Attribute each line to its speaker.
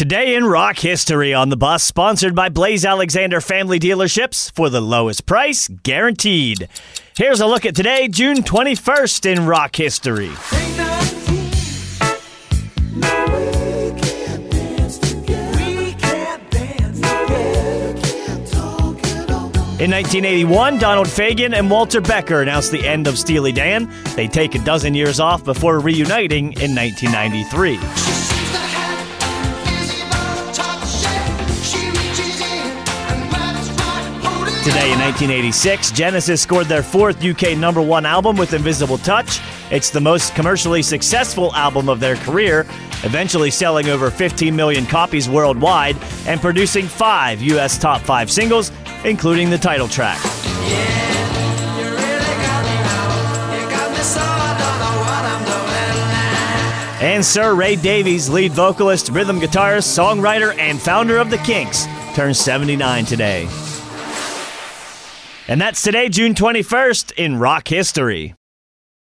Speaker 1: Today in rock history on the bus, sponsored by Blaise Alexander Family Dealerships for the lowest price guaranteed. Here's a look at today, June 21st in rock history. In 1981, Donald Fagen and Walter Becker announced the end of Steely Dan. They take a dozen years off before reuniting in 1993. Today in 1986, Genesis scored their fourth UK number one album with Invisible Touch. It's the most commercially successful album of their career, eventually selling over 15 million copies worldwide and producing five US top five singles, including the title track. And Sir Ray Davies, lead vocalist, rhythm guitarist, songwriter, and founder of the Kinks, turns 79 today. And that's today, June 21st, in rock history.